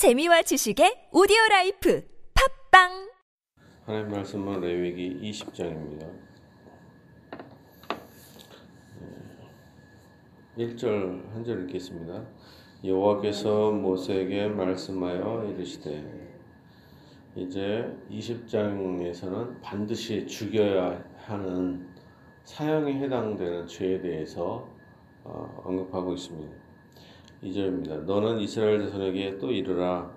재미와 지식의 오디오 라이프 팟빵 하나님 말씀은 레위기 20장입니다. 1절 한 절 읽겠습니다. 여호와께서 모세에게 말씀하여 이르시되 이제 20장에서는 반드시 죽여야 하는 사형에 해당되는 죄에 대해서 어, 언급하고 있습니다. 2절입니다. 너는 이스라엘 자손에게 또 이르라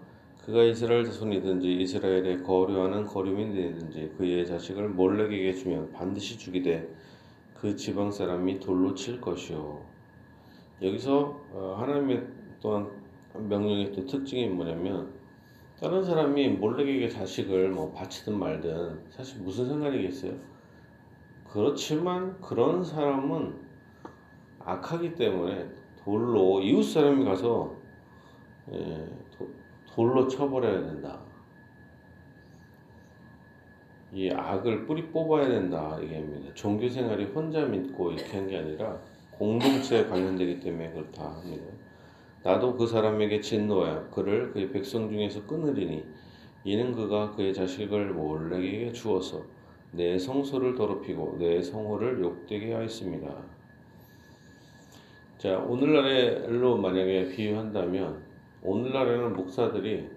그가 이스라엘 자손이든지 이스라엘의 거류하는 거류민이든지 그의 자식을 몰렉에게 주면 반드시 죽이되 그 지방 사람이 돌로 칠 것이요. 여기서 어, 하나님의 또한 명령의 또 특징이 뭐냐면 다른 사람이 몰렉에게 자식을 뭐 바치든 말든 사실 무슨 상관이겠어요? 그렇지만 그런 사람은 악하기 때문에 돌로 이웃 사람이 가서 예, 도, 돌로 쳐버려야 된다. 이 악을 뿌리 뽑아야 된다 얘기합니다. 종교 생활이 혼자 믿고 이렇게 한 게 아니라 공동체에 관련되기 때문에 그렇다 합니다. 나도 그 사람에게 진노하여 그를 그의 백성 중에서 끊으리니 이는 그가 그의 자식을 몰래에게 주어서 내 성소를 더럽히고 내 성호를 욕되게 하였습니다. 자 오늘날로 만약에 비유한다면 오늘날에는 목사들이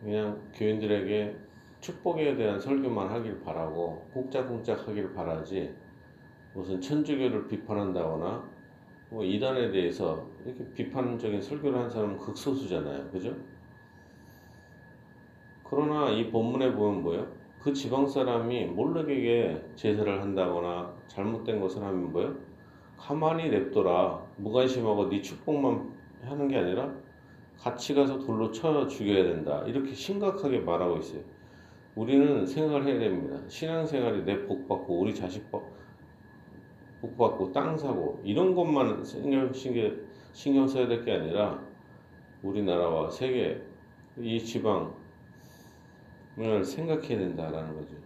그냥 교인들에게 축복에 대한 설교만 하길 바라고 꽁짝꽁짝 하길 바라지 무슨 천주교를 비판한다거나 뭐 이단에 대해서 이렇게 비판적인 설교를 한 사람은 극소수잖아요. 그죠? 그러나 이 본문에 보면 뭐예요? 그 지방 사람이 몰락에게 제사를 한다거나 잘못된 것을 하면 뭐예요? 가만히 냅둬라. 무관심하고 네 축복만 하는 게 아니라 같이 가서 돌로 쳐 죽여야 된다. 이렇게 심각하게 말하고 있어요. 우리는 생각을 해야 됩니다. 신앙생활이 내 복 받고 우리 자식 복 받고 땅 사고 이런 것만 신경, 신경 써야 될 게 아니라 우리나라와 세계 이 지방을 생각해야 된다라는 거죠.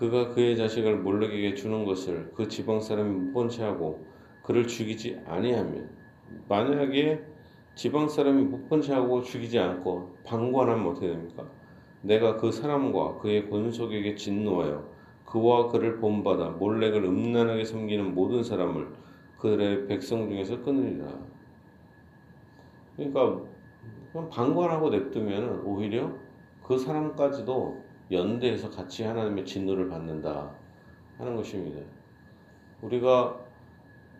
그가 그의 자식을 몰락에게 주는 것을 그 지방 사람이 못 본 채 하고 그를 죽이지 아니하면 만약에 지방 사람이 못 본 채하고 죽이지 않고 방관하면 어떻게 됩니까? 내가 그 사람과 그의 권속에게 진노하여 그와 그를 본받아 몰렉을 음란하게 섬기는 모든 사람을 그들의 백성 중에서 끊으리라. 그러니까 방관하고 냅두면 오히려 그 사람까지도 연대해서 같이 하나님의 진노를 받는다 하는 것입니다. 우리가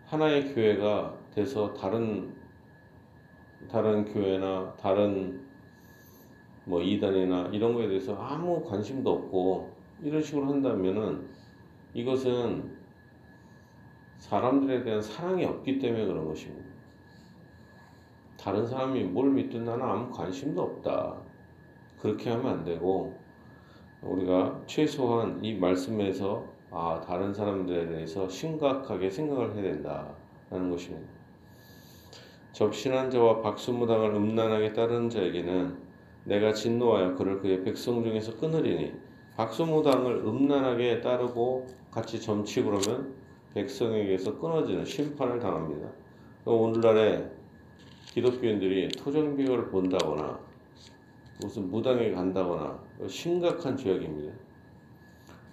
하나의 교회가 돼서 다른 다른 교회나 다른 뭐 이단이나 이런 거에 대해서 아무 관심도 없고 이런 식으로 한다면은 이것은 사람들에 대한 사랑이 없기 때문에 그런 것입니다. 다른 사람이 뭘 믿든 나는 아무 관심도 없다. 그렇게 하면 안 되고 우리가 최소한 이 말씀에서 아 다른 사람들에 대해서 심각하게 생각을 해야 된다라는 것입니다. 접신한 자와 박수무당을 음란하게 따르는 자에게는 내가 진노하여 그를 그의 백성 중에서 끊으리니 박수무당을 음란하게 따르고 같이 점치 그러면 백성에게서 끊어지는 심판을 당합니다. 오늘날에 기독교인들이 토정비교를 본다거나 무슨 무당에 간다거나 심각한 죄악입니다.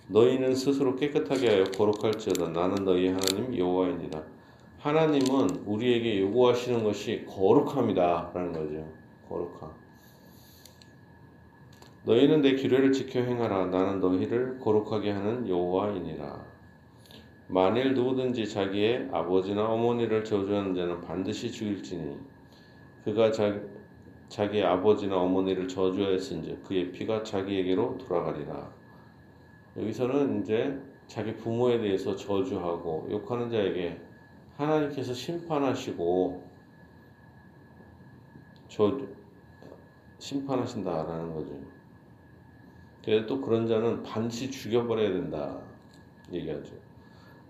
너희는 스스로 깨끗하게 하여 거룩할지어다 나는 너희 하나님 여호와이니라. 하나님은 우리에게 요구하시는 것이 거룩합니다. 라는 거죠. 거룩함. 너희는 내 규례를 지켜 행하라. 나는 너희를 거룩하게 하는 여호와이니라. 만일 누구든지 자기의 아버지나 어머니를 저주하는 자는 반드시 죽일지니 그가 자, 자기의 아버지나 어머니를 저주하였은즉 그의 피가 자기에게로 돌아가리라. 여기서는 이제 자기 부모에 대해서 저주하고 욕하는 자에게 하나님께서 심판하시고 저 심판하신다라는 거죠. 그래서 또 그런 자는 반드시 죽여버려야 된다 얘기하죠.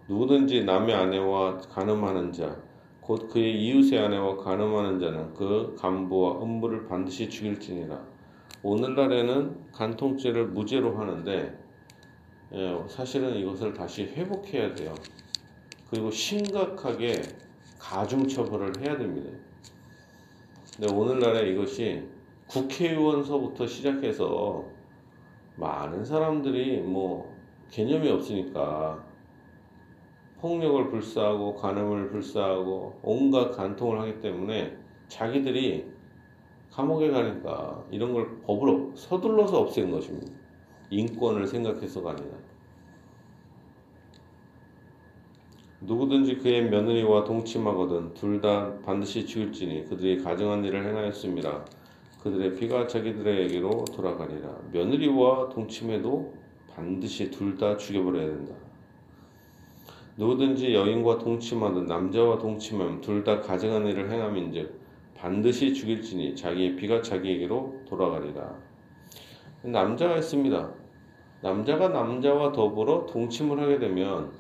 누구든지 남의 아내와 간음하는 자, 곧 그의 이웃의 아내와 간음하는 자는 그 간부와 음부를 반드시 죽일지니라. 오늘날에는 간통죄를 무죄로 하는데 예, 사실은 이것을 다시 회복해야 돼요. 그리고 심각하게 가중 처벌을 해야 됩니다. 근데 오늘날에 이것이 국회의원서부터 시작해서 많은 사람들이 뭐 개념이 없으니까 폭력을 불사하고 간음을 불사하고 온갖 간통을 하기 때문에 자기들이 감옥에 가니까 이런 걸 법으로 서둘러서 없앤 것입니다. 인권을 생각해서가 아니라. 누구든지 그의 며느리와 동침하거든 둘 다 반드시 죽을지니 그들이 가정한 일을 행하였습니다. 그들의 피가 자기들에게로 돌아가리라. 며느리와 동침해도 반드시 둘 다 죽여버려야 된다. 누구든지 여인과 동침하든 남자와 동침하면 둘 다 가정한 일을 행함인즉 반드시 죽일지니 자기의 피가 자기에게로 돌아가리라. 남자가 있습니다. 남자가 남자와 더불어 동침을 하게 되면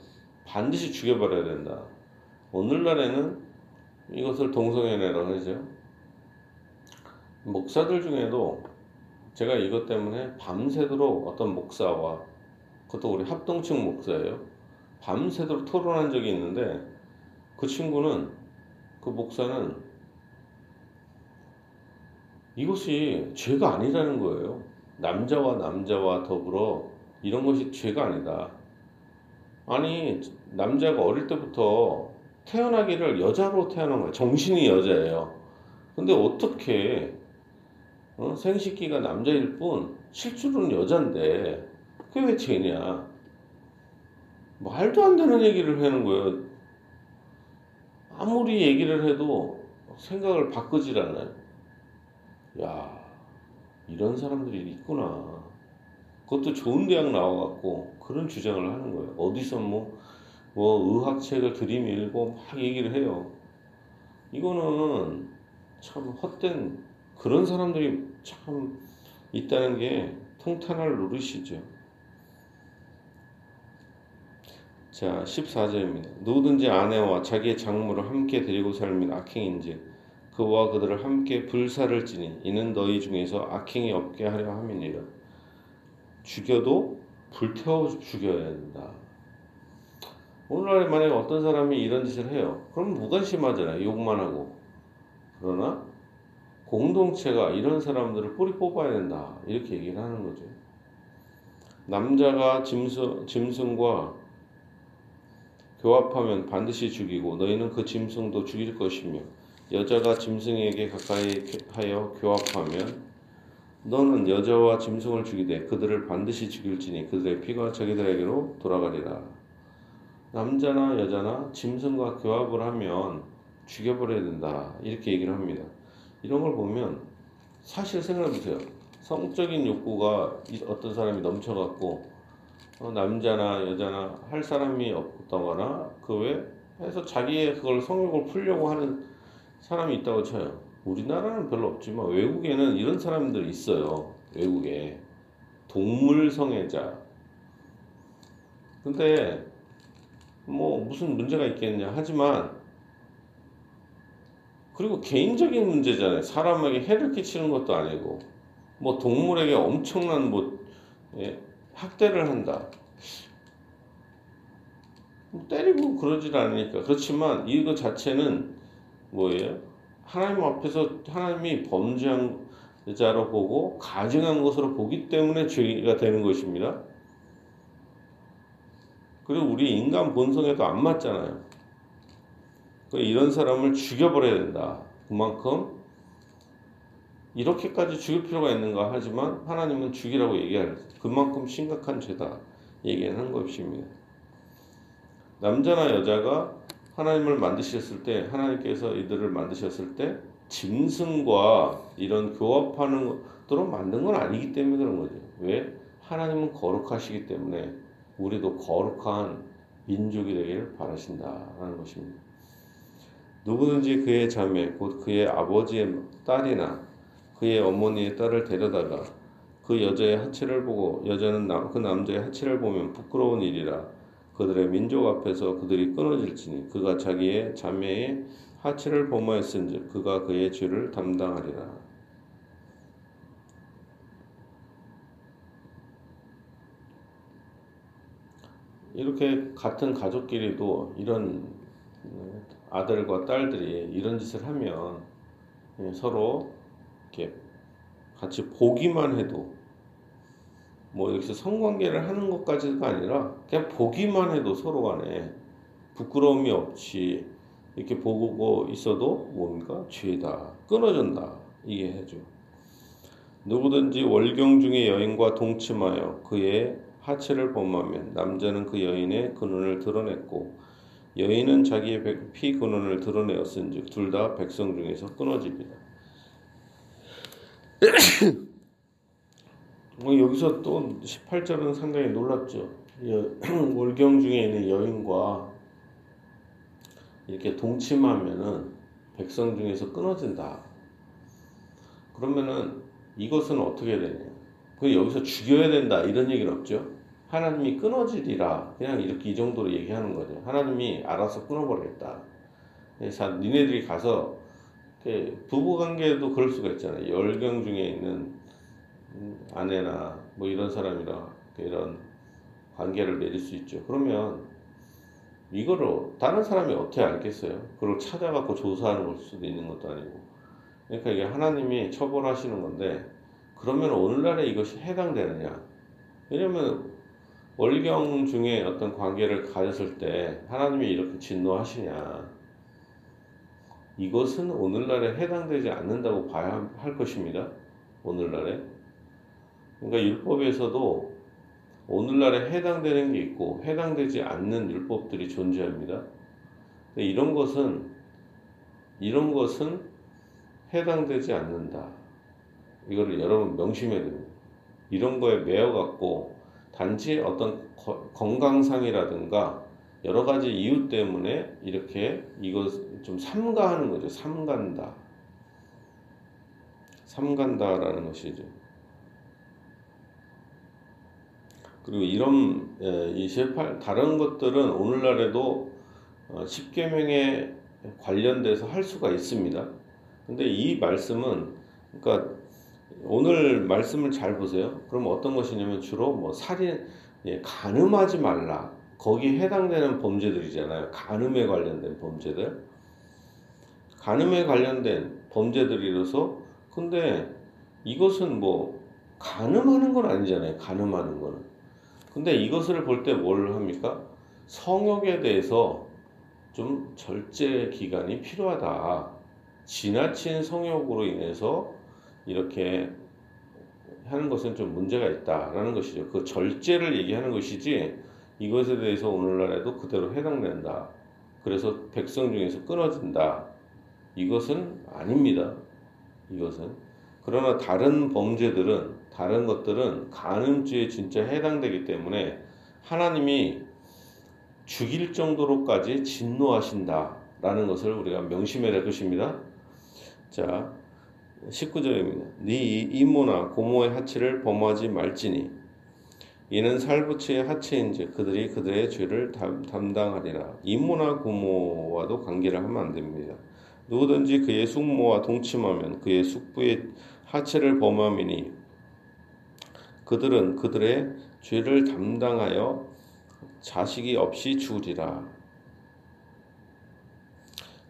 반드시 죽여버려야 된다. 오늘날에는 이것을 동성연애라고 하죠. 목사들 중에도 제가 이것 때문에 밤새도록 어떤 목사와 그것도 우리 합동층 목사예요. 밤새도록 토론한 적이 있는데 그 친구는 그 목사는 이것이 죄가 아니라는 거예요. 남자와 남자와 더불어 이런 것이 죄가 아니다. 아니 남자가 어릴 때부터 태어나기를 여자로 태어난 거예요. 정신이 여자예요. 근데 어떻게 어? 생식기가 남자일 뿐 실제로는 여잔데 그게 왜 죄냐? 말도 안 되는 얘기를 하는 거예요. 아무리 얘기를 해도 생각을 바꾸질 않아요. 야, 이런 사람들이 있구나. 그것도 좋은 대학 나와갖고 그런 주장을 하는 거예요. 어디서 뭐, 뭐 의학책을 들이밀고 막 얘기를 해요. 이거는 참 헛된 그런 사람들이 참 있다는 게 통탄할 노릇이죠. 자, 14절입니다. 누구든지 아내와 자기의 장모를 함께 데리고 살면 악행인지 그와 그들을 함께 불사를 지니 이는 너희 중에서 악행이 없게 하려 함이니라. 죽여도 불태워 죽여야 된다. 오늘날에 만약에 어떤 사람이 이런 짓을 해요. 그럼 무관심하잖아요. 욕만 하고. 그러나 공동체가 이런 사람들을 뿌리 뽑아야 된다. 이렇게 얘기를 하는 거죠. 남자가 짐승, 짐승과 교합하면 반드시 죽이고 너희는 그 짐승도 죽일 것이며 여자가 짐승에게 가까이 하여 교합하면 너는 여자와 짐승을 죽이되 그들을 반드시 죽일지니 그들의 피가 자기들에게로 돌아가리라. 남자나 여자나 짐승과 교합을 하면 죽여버려야 된다. 이렇게 얘기를 합니다. 이런 걸 보면 사실 생각해 보세요. 성적인 욕구가 어떤 사람이 넘쳐갖고 어, 남자나 여자나 할 사람이 없다거나 그 외 해서 자기의 그걸 성욕을 풀려고 하는 사람이 있다고 쳐요. 우리나라는 별로 없지만 외국에는 이런 사람들이 있어요. 외국에 동물 성애자. 근데 뭐 무슨 문제가 있겠냐 하지만 그리고 개인적인 문제잖아요. 사람에게 해를 끼치는 것도 아니고 뭐 동물에게 엄청난 뭐 예, 학대를 한다. 뭐 때리고 그러질 않으니까 그렇지만 이거 자체는 뭐예요? 하나님 앞에서 하나님이 범죄한 자로 보고 가증한 것으로 보기 때문에 죄가 되는 것입니다. 그리고 우리 인간 본성에도 안 맞잖아요. 이런 사람을 죽여버려야 된다. 그만큼 이렇게까지 죽일 필요가 있는가 하지만 하나님은 죽이라고 얘기할 그만큼 심각한 죄다 얘기하는 것입니다. 남자나 여자가 하나님을 만드셨을 때 하나님께서 이들을 만드셨을 때 짐승과 이런 교합하는 것으로 만든 건 아니기 때문에 그런 거죠. 왜? 하나님은 거룩하시기 때문에 우리도 거룩한 민족이 되기를 바라신다라는 것입니다. 누구든지 그의 자매 곧 그의 아버지의 딸이나 그의 어머니의 딸을 데려다가 그 여자의 하체를 보고 여자는 그 남자의 하체를 보면 부끄러운 일이라 그들의 민족 앞에서 그들이 끊어질지니 그가 자기의 자매의 하체를 범하였은즉 그가 그의 죄를 담당하리라. 이렇게 같은 가족끼리도 이런 아들과 딸들이 이런 짓을 하면 예, 서로 이렇게 같이 보기만 해도 뭐 여기서 성관계를 하는 것까지가 아니라 그냥 보기만 해도 서로 간에 부끄러움이 없이 이렇게 보고 있어도 뭡니까 죄다 끊어진다 이게 해죠. 누구든지 월경 중에 여인과 동침하여 그의 하체를 범하면 남자는 그 여인의 근원을 드러냈고 여인은 자기의 피 근원을 드러내었은즉 둘 다 백성 중에서 끊어집니다. 뭐 여기서 또 18절은 상당히 놀랍죠. 월경 중에 있는 여인과 이렇게 동침하면은 백성 중에서 끊어진다. 그러면은 이것은 어떻게 되냐? 그 여기서 죽여야 된다 이런 얘기는 없죠. 하나님이 끊어지리라 그냥 이렇게 이 정도로 얘기하는 거죠. 하나님이 알아서 끊어버리겠다. 자, 니네들이 가서 부부 관계도 그럴 수가 있잖아요. 열경 중에 있는 아내나 뭐 이런 사람이랑 이런 관계를 맺을 수 있죠. 그러면 이거를 다른 사람이 어떻게 알겠어요? 그걸 찾아갖고 조사하는 걸 수도 있는 것도 아니고. 그러니까 이게 하나님이 처벌하시는 건데 그러면 오늘날에 이것이 해당되느냐? 왜냐면 월경 중에 어떤 관계를 가졌을 때 하나님이 이렇게 진노하시냐? 이것은 오늘날에 해당되지 않는다고 봐야 할 것입니다. 오늘날에. 그러니까 율법에서도 오늘날에 해당되는 게 있고 해당되지 않는 율법들이 존재합니다. 이런 것은 이런 것은 해당되지 않는다. 이거를 여러분 명심해야 됩니다. 이런 거에 매여 갖고 단지 어떤 건강상이라든가 여러 가지 이유 때문에 이렇게 이것 좀 삼가하는 거죠. 삼간다. 삼간다라는 것이죠. 그리고 이런 예, 이 18, 다른 것들은 오늘날에도 10계명에 어, 관련돼서 할 수가 있습니다. 근데 이 말씀은 그러니까 오늘 말씀을 잘 보세요. 그럼 어떤 것이냐면 주로 뭐 살인, 예, 간음하지 말라. 거기에 해당되는 범죄들이잖아요. 간음에 관련된 범죄들. 간음에 관련된 범죄들이라서 근데 이것은 뭐 간음하는 건 아니잖아요. 간음하는 거는. 근데 이것을 볼 때 뭘 합니까? 성욕에 대해서 좀 절제 기간이 필요하다. 지나친 성욕으로 인해서 이렇게 하는 것은 좀 문제가 있다라는 것이죠. 그 절제를 얘기하는 것이지 이것에 대해서 오늘날에도 그대로 해당된다. 그래서 백성 중에서 끊어진다. 이것은 아닙니다. 이것은. 그러나 다른 범죄들은, 다른 것들은 간음죄에 진짜 해당되기 때문에 하나님이 죽일 정도로까지 진노하신다라는 것을 우리가 명심해야 될 것입니다. 자, 19절입니다. 네 이모나 고모의 하체를 범하지 말지니 이는 살부치의 하체인지 그들이 그들의 죄를 담당하리라. 이모나 고모와도 관계를 하면 안 됩니다. 누구든지 그의 숙모와 동침하면 그의 숙부의 하체를 범함이니 그들은 그들의 죄를 담당하여 자식이 없이 죽으리라.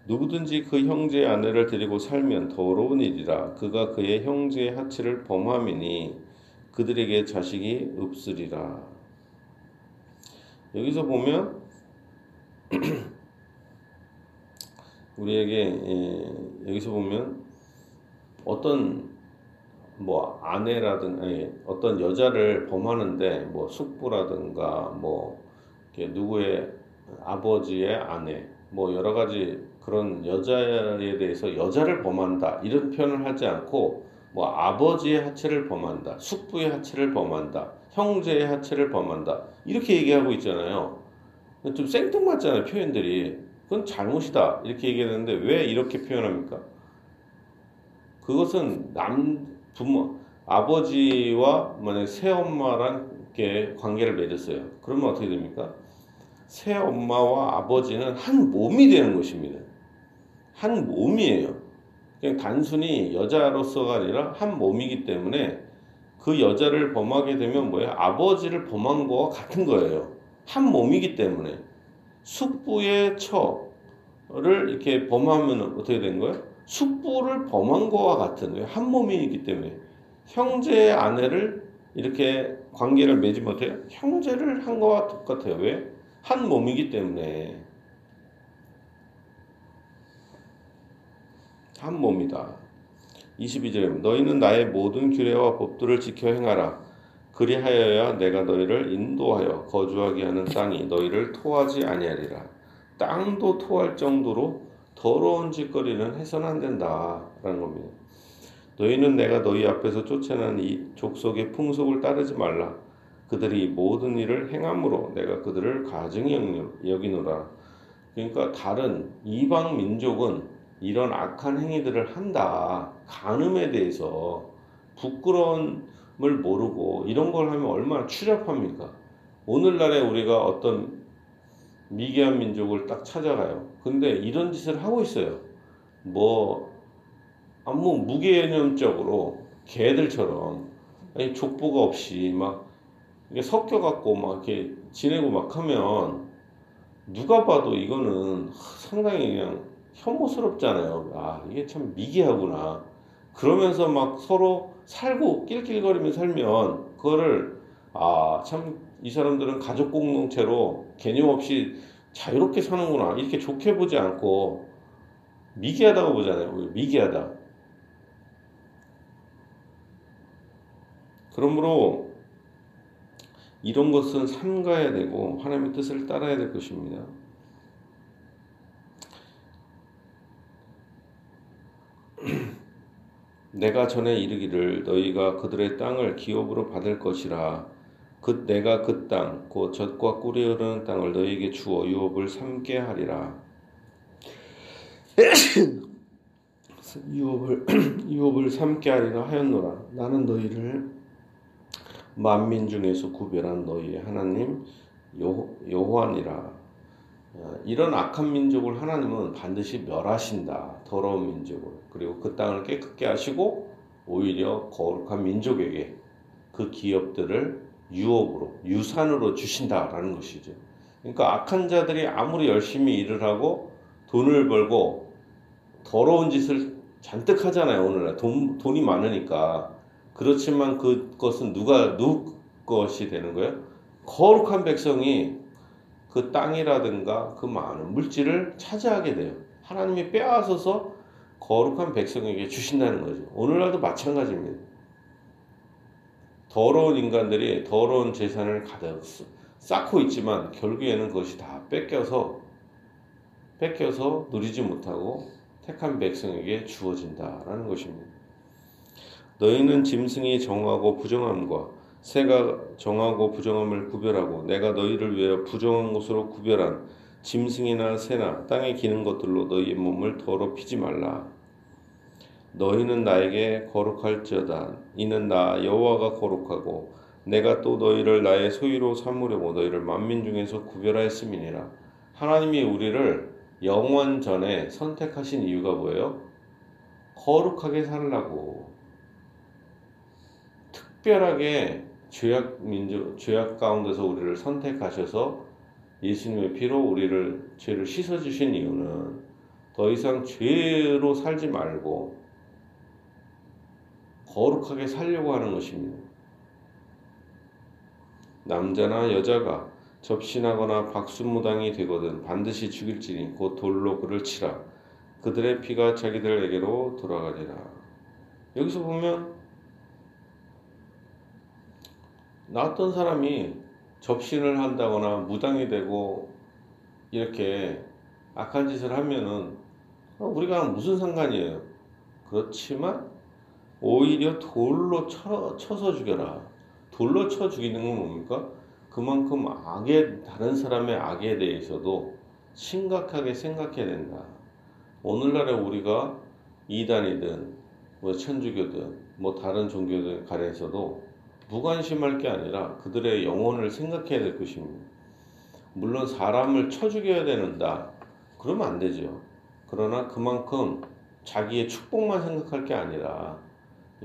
누구든지 그 형제의 아내를 데리고 살면 더러운 일이라 그가 그의 형제의 하체를 범함이니 그들에게 자식이 없으리라. 여기서 보면 우리에게 예, 여기서 보면 어떤 뭐 아내라든 예, 어떤 여자를 범하는데 뭐 숙부라든가 뭐 누구의 아버지의 아내 뭐 여러 가지 그런 여자에 대해서 여자를 범한다 이런 표현을 하지 않고 뭐 아버지의 하체를 범한다, 숙부의 하체를 범한다, 형제의 하체를 범한다 이렇게 얘기하고 있잖아요. 좀 생뚱맞잖아요 표현들이. 그건 잘못이다 이렇게 얘기하는데 왜 이렇게 표현합니까? 그것은 남 부모 아버지와 만약 새엄마랑 게 관계를 맺었어요. 그러면 어떻게 됩니까? 새엄마와 아버지는 한 몸이 되는 것입니다. 한 몸이에요. 그냥 단순히 여자로서가 아니라 한 몸이기 때문에 그 여자를 범하게 되면 뭐예요? 아버지를 범한 거와 같은 거예요. 한 몸이기 때문에 숙부의 처를 이렇게 범하면 어떻게 된 거예요? 숙부를 범한 거와 같은 왜? 한 몸이기 때문에 형제의 아내를 이렇게 관계를 맺지 못해요. 형제를 한 거와 똑같아요. 왜? 한 몸이기 때문에 한 몸이다. 22절에 너희는 나의 모든 규례와 법들을 지켜 행하라. 그리하여야 내가 너희를 인도하여 거주하게 하는 땅이 너희를 토하지 아니하리라. 땅도 토할 정도로 더러운 짓거리는 해서는 안 된다라는 겁니다. 너희는 내가 너희 앞에서 쫓아낸 이 족속의 풍속을 따르지 말라. 그들이 모든 일을 행함으로 내가 그들을 가증히 여기노라. 그러니까 다른 이방 민족은 이런 악한 행위들을 한다. 간음에 대해서 부끄러 움을 모르고 이런 걸 하면 얼마나 추잡합니까? 오늘날에 우리가 어떤 미개한 민족을 딱 찾아가요. 근데 이런 짓을 하고 있어요. 뭐, 아무 무개념적으로 개들처럼 아니, 족보가 없이 막 이게 섞여 갖고 막 이렇게 지내고 막 하면 누가 봐도 이거는 상당히 그냥 혐오스럽잖아요. 아, 이게 참 미개하구나. 그러면서 막 서로 살고 낄낄거리며 살면 그거를 아, 참 이 사람들은 가족 공동체로 개념 없이 자유롭게 사는구나. 이렇게 좋게 보지 않고 미개하다고 보잖아요. 미개하다. 그러므로 이런 것은 삼가야 되고 하나님의 뜻을 따라야 될 것입니다. 내가 전에 이르기를 너희가 그들의 땅을 기업으로 받을 것이라. 그 내가 그 땅 곧 젖과 꿀이 흐르는 땅을 너희에게 주어 유업을 삼게 하리라. 유업을 유업을 삼게 하리라 하였노라. 나는 너희를 만민 중에서 구별한 너희의 하나님 여, 여호와니라. 어, 이런 악한 민족을 하나님은 반드시 멸하신다. 더러운 민족을. 그리고 그 땅을 깨끗게 하시고 오히려 거룩한 민족에게 그 기업들을 유업으로, 유산으로 주신다라는 것이죠. 그러니까 악한 자들이 아무리 열심히 일을 하고 돈을 벌고 더러운 짓을 잔뜩 하잖아요. 오늘날 돈, 돈이 많으니까. 그렇지만 그것은 누가 누구 것이 되는 거예요? 거룩한 백성이 그 땅이라든가 그 많은 물질을 차지하게 돼요. 하나님이 빼앗아서 거룩한 백성에게 주신다는 거죠. 오늘날도 마찬가지입니다. 더러운 인간들이 더러운 재산을 가득 쌓고 있지만 결국에는 그것이 다 뺏겨서 뺏겨서 누리지 못하고 택한 백성에게 주어진다라는 것입니다. 너희는 짐승이 정하고 부정함과 새가 정하고 부정함을 구별하고 내가 너희를 위하여 부정한 것으로 구별한 짐승이나 새나 땅에 기는 것들로 너희의 몸을 더럽히지 말라. 너희는 나에게 거룩할지어다. 이는 나 여호와가 거룩하고 내가 또 너희를 나의 소유로 삼으려고 너희를 만민 중에서 구별하였음이니라. 하나님이 우리를 영원 전에 선택하신 이유가 뭐예요? 거룩하게 살라고. 특별하게 죄악 민족 죄악 가운데서 우리를 선택하셔서 예수님의 피로 우리를 죄를 씻어 주신 이유는 더 이상 죄로 살지 말고 거룩하게 살려고 하는 것입니다. 남자나 여자가 접신하거나 박수무당이 되거든 반드시 죽일지니 곧 돌로 그를 치라 그들의 피가 자기들에게로 돌아가리라. 여기서 보면 나 어떤 사람이 접신을 한다거나 무당이 되고 이렇게 악한 짓을 하면은 우리가 무슨 상관이에요? 그렇지만 오히려 돌로 쳐, 쳐서 죽여라. 돌로 쳐 죽이는 건 뭡니까? 그만큼 악에 다른 사람의 악에 대해서도 심각하게 생각해야 된다. 오늘날에 우리가 이단이든 뭐 천주교든 뭐 다른 종교들 간에서도 무관심할 게 아니라 그들의 영혼을 생각해야 될 것입니다. 물론 사람을 쳐 죽여야 되는다. 그러면 안 되죠. 그러나 그만큼 자기의 축복만 생각할 게 아니라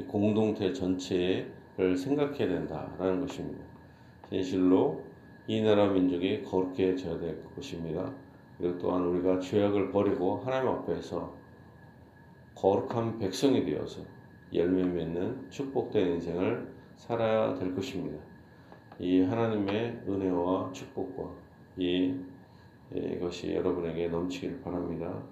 공동체 전체를 생각해야 된다라는 것입니다. 진실로 이 나라 민족이 거룩해져야 될 것입니다. 그리고 또한 우리가 죄악을 버리고 하나님 앞에서 거룩한 백성이 되어서 열매 맺는 축복된 인생을 살아야 될 것입니다. 이 하나님의 은혜와 축복과 이 이것이 여러분에게 넘치기를 바랍니다.